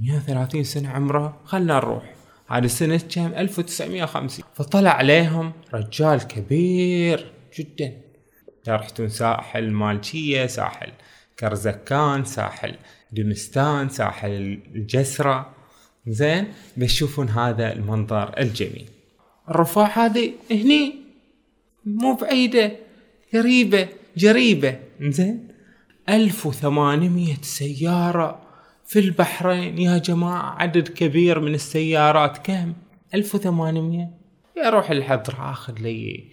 130 سنة عمره خلنا نروح. هذه سنة كم؟ 1950 فطلع عليهم رجال كبير جدا. رحتون ساحل مالكية ساحل كرزكان ساحل دمستان ساحل الجسرة. زين بتشوفون هذا المنظر الجميل. الرفاع هذه هني مو بعيدة قريبة جريبة. زين 1800 سيارة. في البحرين يا جماعة عدد كبير من السيارات كم؟ 1800 يا روح الحضر آخذ لي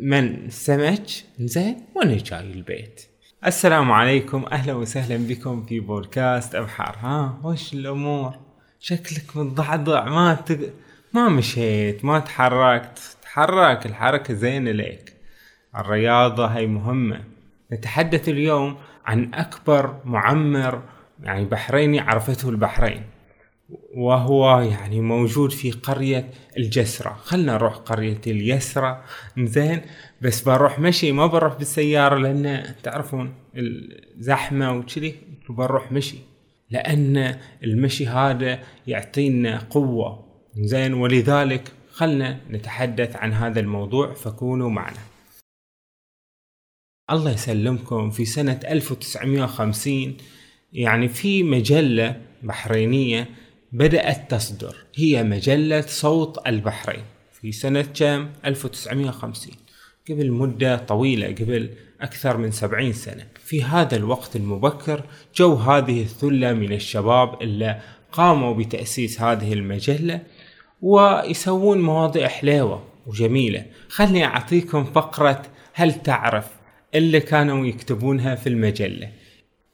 من سمك زين وأنا جاي البيت. السلام عليكم أهلا وسهلا بكم في بودكاست أبحار. ها وش الأمور؟ شكلك متضعضع ما تق... ما مشيت ما تحركت. تحرك الحركة زينة لك الرياضة هي مهمة. نتحدث اليوم عن أكبر معمر يعني بحريني عرفته البحرين وهو يعني موجود في قرية الجسرة. خلنا نروح قرية اليسرة زين بس بروح مشي ما بروح بالسيارة لأن تعرفون الزحمة وكذي بروح مشي. لأن المشي هذا يعطينا قوة. زين ولذلك خلنا نتحدث عن هذا الموضوع فكونوا معنا. الله يسلمكم. في سنة 1950 يعني في مجلة بحرينية بدأت تصدر. هي مجلة صوت البحرين في سنة كم 1950 قبل مدة طويلة قبل أكثر من سبعين سنة. في هذا الوقت المبكر جو هذه الثلة من الشباب اللي قاموا بتأسيس هذه المجلة ويسوون مواضيع حليوة وجميلة. خلني أعطيكم فقرة هل تعرف اللي كانوا يكتبونها في المجلة.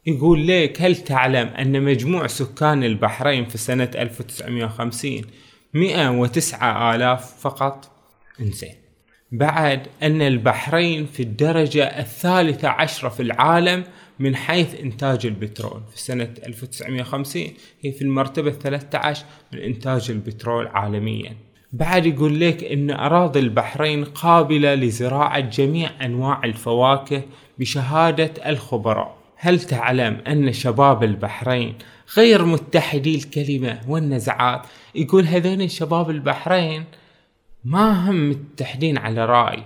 يقول لك هل تعلم أن مجموع سكان البحرين في سنة 1950 109 آلاف فقط؟ إنزين. بعد أن البحرين في الدرجة الثالثة عشرة في العالم من حيث إنتاج البترول في سنة 1950 هي في المرتبة 13 من إنتاج البترول عالميا. بعد يقول لك أن أراضي البحرين قابلة لزراعة جميع أنواع الفواكه بشهادة الخبراء. هل تعلم أن شباب البحرين غير متحدي الكلمة والنزعات يقول هذين شباب البحرين ما هم متحدين على رأي؟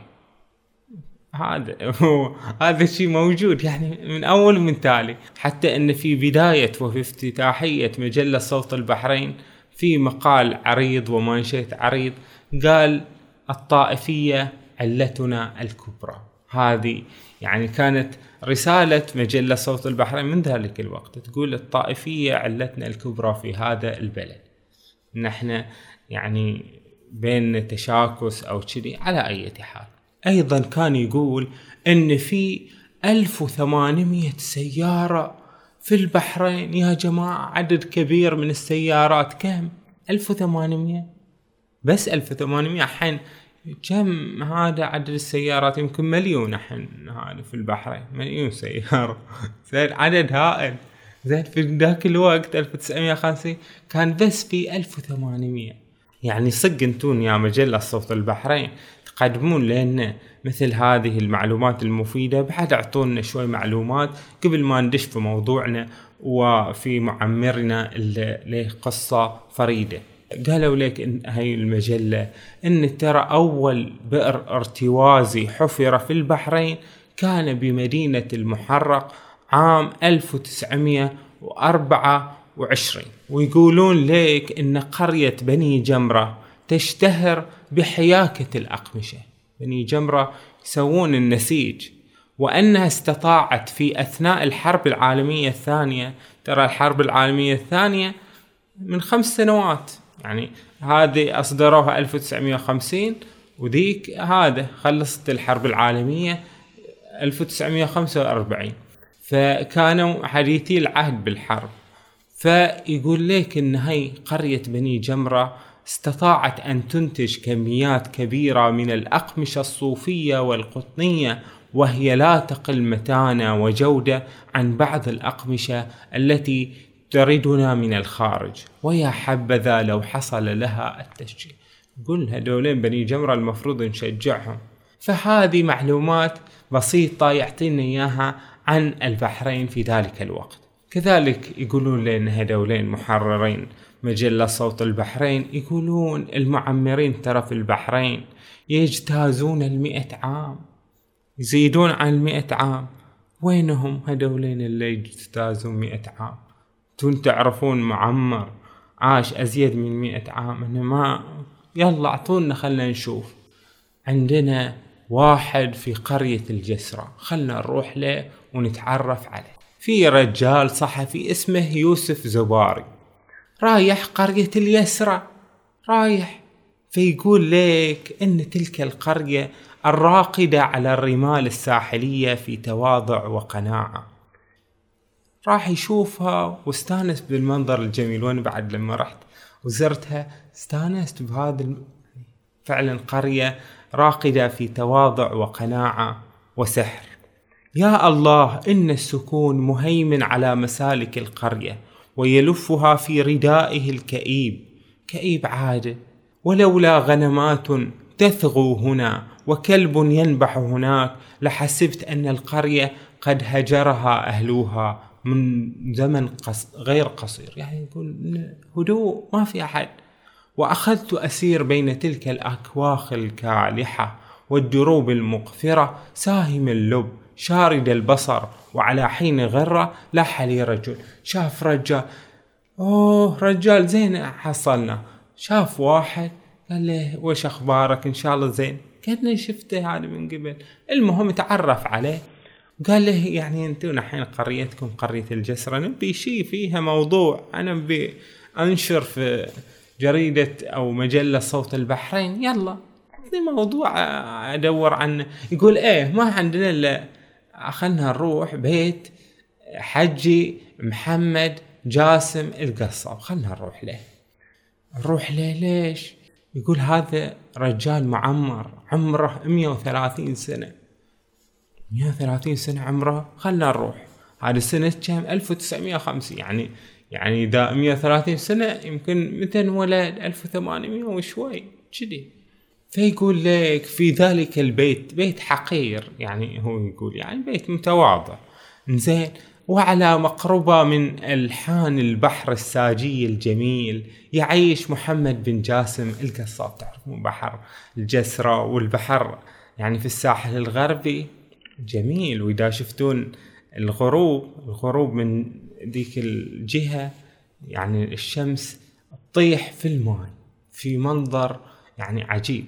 هذا هو هذا الشيء موجود يعني من أول ومن تالي. حتى أن في بداية وفي افتتاحية مجله صوت البحرين في مقال عريض ومانشيت عريض قال الطائفية علتنا الكبرى. هذه يعني كانت رسالة مجلة صوت البحرين من ذلك الوقت تقول الطائفية علتنا الكبرى في هذا البلد. نحن يعني بين تشاكس أو كذي على أي حال أيضا كان يقول إن في 1800 سيارة في البحرين. يا جماعة عدد كبير من السيارات كم؟ 1800 بس 1800 الحين كم هذا عدد السيارات؟ يمكن مليون الحين هذا في البحرين. مليون سيارة. زين عدد هائل. زين في ذاك الوقت 1950 كان بس في 1800 يعني صدق انتون يا مجلة صوت البحرين تقدمون لنا مثل هذه المعلومات المفيدة بعد أعطونا شوي معلومات قبل ما ندش في موضوعنا وفي معمرنا اللي له قصة فريدة. قالوا لك إن هاي المجلة إن ترى أول بئر أرتوازي حفر في البحرين كان بمدينة المحرق عام 1904 وعشرين. ويقولون ليك إن قرية بني جمرة تشتهر بحياكة الأقمشة. بني جمرة يسوون النسيج. وأنها استطاعت في أثناء الحرب العالمية الثانية ترى الحرب العالمية الثانية من خمس سنوات. يعني هذه أصدروها 1950 وذيك هذا خلصت الحرب العالمية 1945 فكانوا حديثي العهد بالحرب. فيقول لك إن هاي قرية بني جمرة استطاعت أن تنتج كميات كبيرة من الأقمشة الصوفية والقطنية وهي لا تقل متانة وجودة عن بعض الأقمشة التي تردنا من الخارج. ويا حبذا لو حصل لها التشجيع. قل هذولين بني جمرة المفروض نشجعهم. فهذه معلومات بسيطة يعطينا إياها عن البحرين في ذلك الوقت. كذلك يقولون لنا هذولين محررين مجلة صوت البحرين يقولون المعمرين ترى في البحرين يجتازون المئة عام يزيدون عن المئة عام. وينهم هذولين اللي يجتازون مئة عام؟ أنتم تعرفون معمر عاش أزيد من مئة عام. إنه ما يلا أعطونا خلنا نشوف. عندنا واحد في قرية الجسرة. خلنا نروح له ونتعرف عليه. في رجال صحفي اسمه يوسف زباري. رايح قرية اليسرى. رايح. فيقول لك إن تلك القرية الراقدة على الرمال الساحلية في تواضع وقناعة. راح يشوفها واستانس بالمنظر الجميل. وأنا بعد لما رحت وزرتها استانست بهذا فعلا قرية راقدة في تواضع وقناعة وسحر. يا الله إن السكون مهيمن على مسالك القرية ويلفها في ردائه الكئيب. كئيب عادة ولولا غنمات تثغو هنا وكلب ينبح هناك لحسبت أن القرية قد هجرها أهلوها من زمن قص غير قصير. يعني يقول هدوء ما في أحد. وأخذت أسير بين تلك الأكواخ الكالحة والدروب المقفرة ساهم اللب شارد البصر وعلى حين غرة لح لي رجل. شاف رجال أوه رجال زين حصلنا. شاف واحد قال له وش أخبارك؟ إن شاء الله زين. كأني شفته هذا من قبل. المهم تعرف عليه. قال له يعني أنتم الحين قريتكم قرية الجسرة نبي شيء فيها موضوع. أنا أبي أنشر في جريدة أو مجلة صوت البحرين. يلا. موضوع أدور عنه يقول إيه ما عندنا إلا خلنا نروح بيت حجي محمد جاسم القصاب. خلنا نروح له. نروح له ليش؟ يقول هذا رجال معمر عمره 130 سنة. 130 سنة عمره خلنا نروح. هذه سنة كم؟ 1950 يعني يعني إذا 130 سنة يمكن متى ولد 1800 وشوي كذي. فيقول لك في ذلك البيت بيت حقير. يعني هو يقول يعني بيت متواضع. زين وعلى مقربة من ألحان البحر الساجي الجميل يعيش محمد بن جاسم. القصاب تعرفون بحر الجسرة والبحر. يعني في الساحل الغربي جميل. وإذا شفتون الغروب الغروب من ذيك الجهة يعني الشمس تطيح في الماء في منظر يعني عجيب.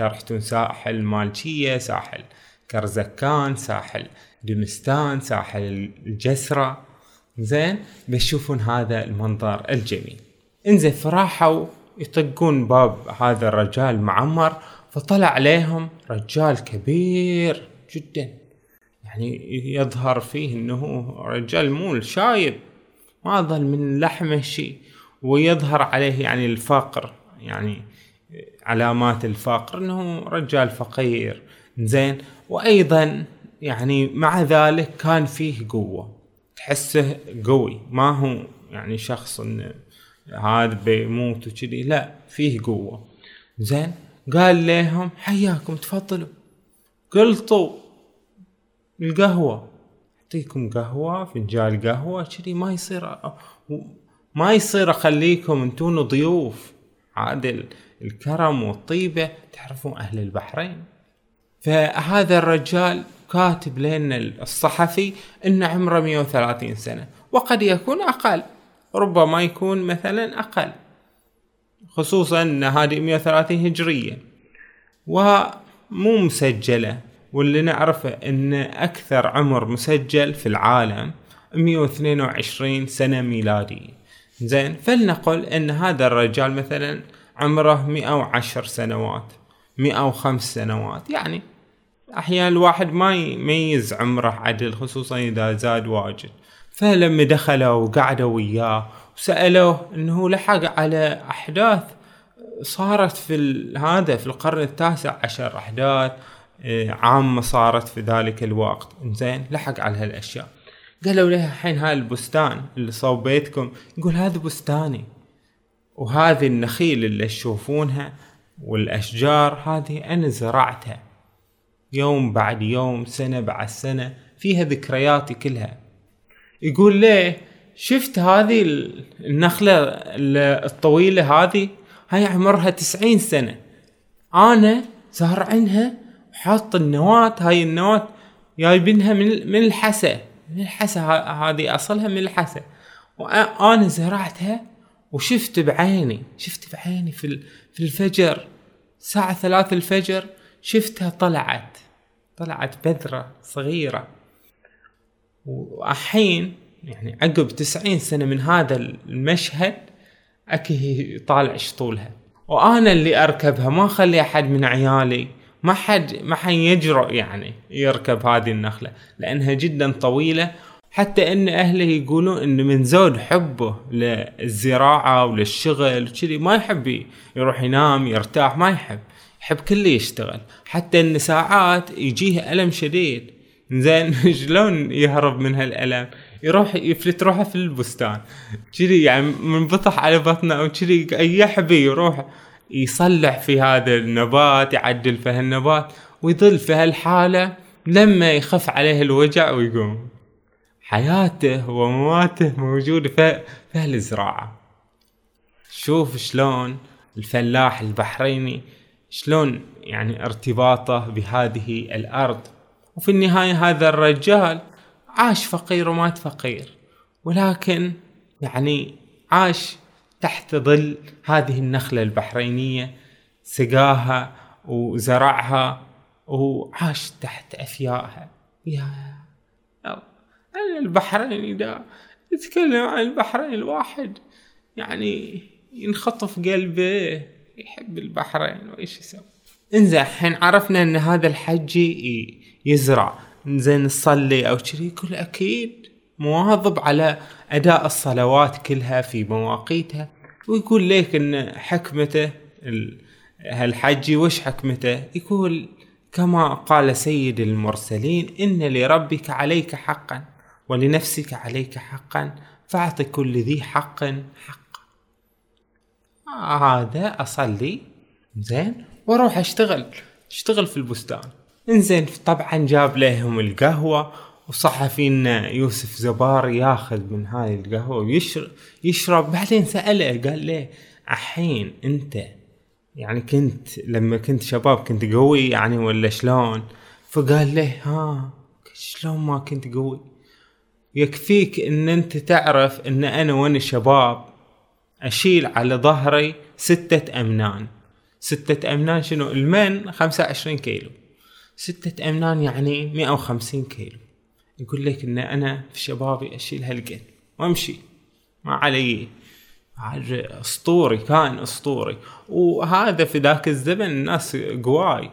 رحتون ساحل مالشية ساحل كرزكان ساحل دمستان ساحل الجسرة زين؟ بتشوفون هذا المنظر الجميل. إنزين فراحوا يطقون باب هذا الرجال معمر فطلع عليهم رجال كبير. جدا. يعني يظهر فيه إنه رجال مول شايب ما ظل من لحمه شيء ويظهر عليه يعني الفقر يعني علامات الفقر إنه رجال فقير. زين وأيضا يعني مع ذلك كان فيه قوة. تحسه قوي ما هو يعني شخص انه هذا بيموت وكذي لا فيه قوة. زين قال لهم حياكم تفضلوا. قلطوا القهوة. أعطيكم قهوة فنجال قهوة كذي ما يصير ما يصير أخليكم أنتون ضيوف. عادل الكرم والطيبة تعرفون أهل البحرين. فهذا الرجال كاتب لنا الصحفي إن عمره 130 سنة وقد يكون أقل ربما يكون مثلا أقل خصوصا إن هذه 130 هجرية ومو مسجلة. واللي نعرفه إن أكثر عمر مسجل في العالم 122 سنة ميلادية زين فلنقل إن هذا الرجال مثلا عمره 110 سنوات 105 سنوات. يعني أحيانا الواحد ما يميز عمره عدل خصوصا إذا زاد واجد. فلما دخلوا وقعدوا وياه وسألوه انه لحق على أحداث صارت في هذا في القرن التاسع عشر أحداث عامة صارت في ذلك الوقت. زين لحق على هالأشياء. قالوا له الحين هاي البستان اللي صوب بيتكم يقول هذا بستاني. وهذه النخيل اللي تشوفونها والأشجار هذه أنا زرعتها. يوم بعد يوم سنة بعد سنة فيها ذكرياتي كلها. يقول ليه؟ شفت هذه النخلة الطويلة هذه؟ هاي عمرها تسعين سنة. أنا زارعينها وحاط النواة هاي النواة جايبينها من من الحسا. من الحسا هذه أصلها من الحسا. وأنا زرعتها وشفت بعيني شفت بعيني في في الفجر. الساعة ثلاث الفجر شفتها طلعت طلعت بذرة صغيرة. وأحين يعني عقب تسعين سنة من هذا المشهد أكي طالع شطولها. وأنا اللي أركبها ما أخلي أحد من عيالي ما حد ما حد يجرؤ يعني يركب هذه النخلة لأنها جدا طويلة. حتى إن أهله يقولون إن من زود حبه للزراعة وللشغل وكذي ما يحب يروح ينام يرتاح ما يحب. يحب كله يشتغل. حتى إن ساعات يجيه ألم شديد. زين شلون يهرب من هالألم؟ يروح يفلت روحه في البستان. كذي يعني منبطح على بطنه أو كذي يحبي يروح يصلح في هذا النبات يعدل في هالنبات ويظل في هالحالة لما يخف عليه الوجع ويقوم. حياته ومماته موجودة في, في هالزراعة. شوف شلون الفلاح البحريني شلون يعني ارتباطه بهذه الأرض. وفي النهاية هذا الرجال عاش فقير ومات فقير. ولكن يعني عاش تحت ظل هذه النخلة البحرينية سقاها وزرعها وعاش تحت أفيائها يا أنا البحرين ده يتكلم عن البحرين الواحد. يعني ينخطف قلبه يحب البحرين وإيش يسوي. انزين الحين عرفنا إن هذا الحجي يزرع. انزين نصلي أو كذي يقول أكيد. مواظب على أداء الصلوات كلها في مواقيتها ويقول ليك إن حكمته هالحجي وش حكمته؟ يقول كما قال سيد المرسلين إن لربك عليك حقا ولنفسك عليك حقا فاعط كل ذي حق حق هذا أصلي. زين. وأروح أشتغل. أشتغل في البستان. إنزين طبعا جاب لهم القهوة وصحفينا يوسف زبار ياخذ من هاي القهوة ويشرب يشرب. بعدين سأله قال له الحين انت يعني كنت لما كنت شباب كنت قوي يعني ولا شلون؟ فقال له ها شلون ما كنت قوي؟ يكفيك إن أنت تعرف إن أنا وأنا شباب أشيل على ظهري ستة أمنان. ستة أمنان شنو؟ المن خمسة وعشرين كيلو. ستة أمنان يعني مئة وخمسين كيلو. يقول لك إن أنا في شبابي أشيل هالقد وأمشي. ما علي. أسطوري كان أسطوري. وهذا في ذاك الزمن الناس قواي.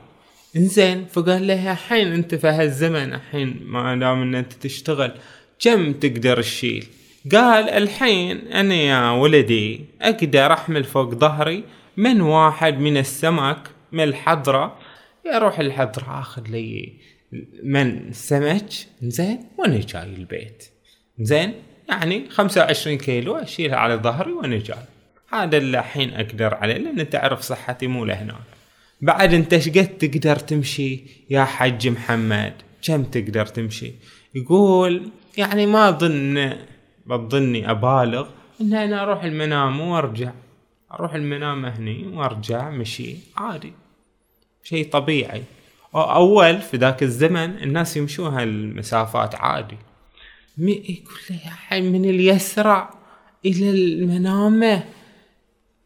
إنزين فقال له الحين أنت في هالزمن الحين ما دام إن أنت تشتغل كم تقدر تشيل؟ قال الحين أنا يا ولدي أقدر أحمل فوق ظهري من واحد من السمك من الحضرة. يروح الحضرة آخذ لي من سمك زين وأنا جاي البيت. زين يعني خمسة وعشرين كيلو أشيلها على ظهري وأنا جاي. هذا اللي الحين أقدر عليه لأن تعرف صحتي مو لهناك بعد أنت قد تقدر تمشي يا حج محمد؟ كم تقدر تمشي؟ يقول يعني ما اظن بتظني أبالغ إن أنا أروح المنام وأرجع. أروح المنام هني وأرجع مشي عادي. شيء طبيعي. أول في ذاك الزمن الناس يمشون هالمسافات عادي. يقول لي من اليسرع إلى المنامة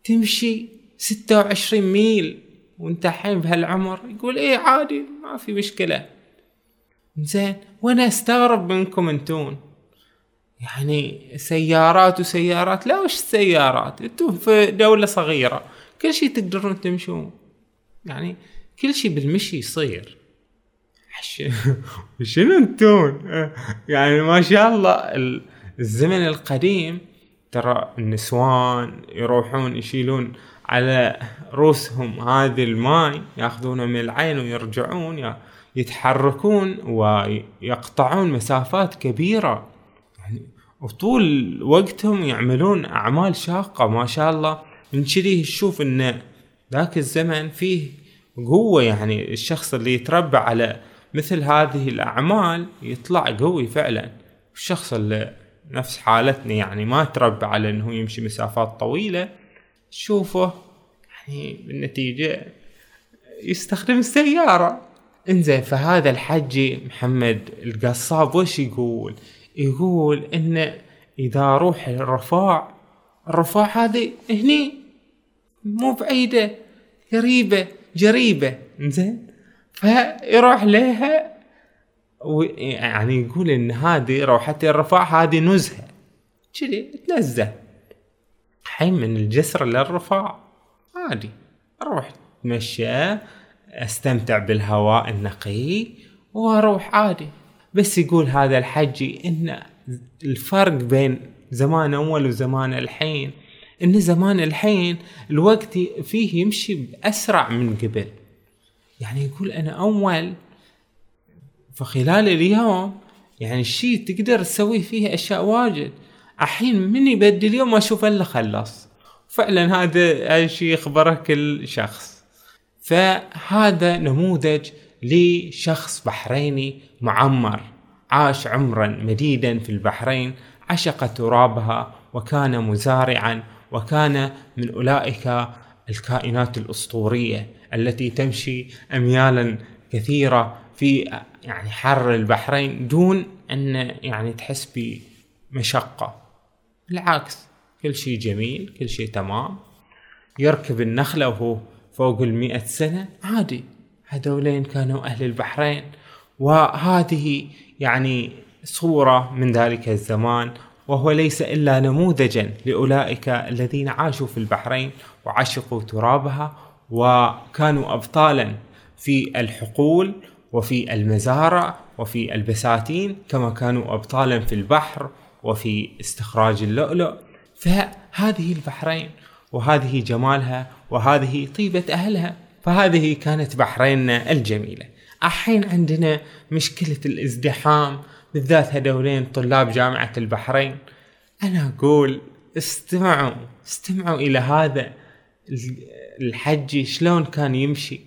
تمشي ستة وعشرين ميل وأنت الحين بهالعمر. يقول إيه عادي ما في مشكلة. زين وأنا أستغرب منكم أنتون. يعني سيارات وسيارات لا وش السيارات أنتم في دولة صغيرة كل شيء تقدرون تمشون. يعني كل شيء بالمشي يصير. شنو انتون؟ يعني ما شاء الله الزمن القديم ترى النسوان يروحون يشيلون على رؤوسهم هذه الماي ياخذونه من العين ويرجعون يتحركون ويقطعون مسافات كبيرة. يعني وطول وقتهم يعملون أعمال شاقة ما شاء الله. من كذي تشوف إن ذاك الزمن فيه قوة يعني الشخص اللي يتربى على مثل هذه الأعمال يطلع قوي فعلا. الشخص اللي نفس حالتنا يعني ما تربى على إنه يمشي مسافات طويلة تشوفه يعني بالنتيجة يستخدم السيارة. إنزين فهذا الحجي محمد القصاب وش يقول؟ يقول إن إذا أروح الرفاع الرفاع هذه هني مو بعيدة قريبة. جريبة إنزين؟ فيروح لها يعني يقول إن هذه روحة الرفاع هذه نزهة. كذي تنزه. حين من الجسر للرفاع عادي. أروح أتمشى أستمتع بالهواء النقي وأروح عادي. بس يقول هذا الحجي إن الفرق بين زمان أول وزمان الحين. إن زمان الحين الوقت فيه يمشي بأسرع من قبل. يعني يقول أنا أول فخلال اليوم يعني الشيء تقدر تسوي فيه أشياء واجد. الحين من يبدي اليوم أشوف إلا خلص فعلا هذا الشيء يخبره كل شخص. فهذا نموذج لشخص بحريني معمر عاش عمرا مديدا في البحرين عشق ترابها وكان مزارعا وكان من أولئك الكائنات الأسطورية التي تمشي اميالا كثيرة في يعني حر البحرين دون أن يعني تحس بمشقة. بالعكس كل شيء جميل كل شيء تمام. يركب النخله وهو فوق المئة سنة عادي. هذولين كانوا أهل البحرين. وهذه يعني صورة من ذلك الزمان وهو ليس إلا نموذجا لأولئك الذين عاشوا في البحرين وعشقوا ترابها وكانوا أبطالا في الحقول وفي المزارع وفي البساتين كما كانوا أبطالا في البحر وفي استخراج اللؤلؤ. فهذه البحرين وهذه جمالها وهذه طيبة أهلها فهذه كانت بحريننا الجميلة. الحين عندنا مشكلة الازدحام بالذات هذولين طلاب جامعة البحرين. أنا أقول استمعوا استمعوا إلى هذا الحجي شلون كان يمشي.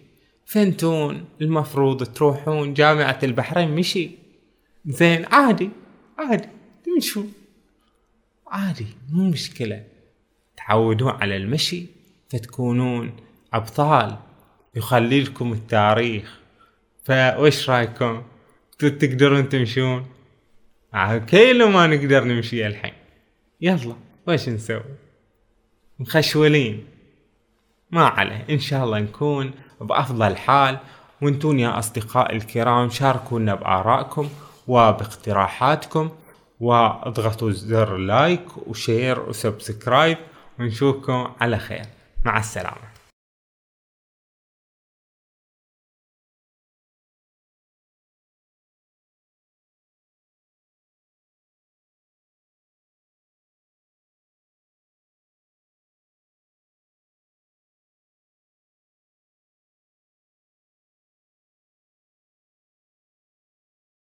فأنتون المفروض تروحون جامعة البحرين مشي. زين عادي عادي تمشوا. عادي مو مشكلة. تعودون على المشي فتكونون أبطال. يخلي لكم التاريخ. فوش رأيكم؟ تقدرون تمشون؟ كيلو ما نقدر نمشي الحين يلا وش نسوي؟ مخشولين. ما عليه إن شاء الله نكون بأفضل حال. وأنتون يا اصدقائي الكرام شاركونا بآرائكم وباقتراحاتكم واضغطوا زر like و share و subscribe. ونشوفكم على خير. مع السلامة.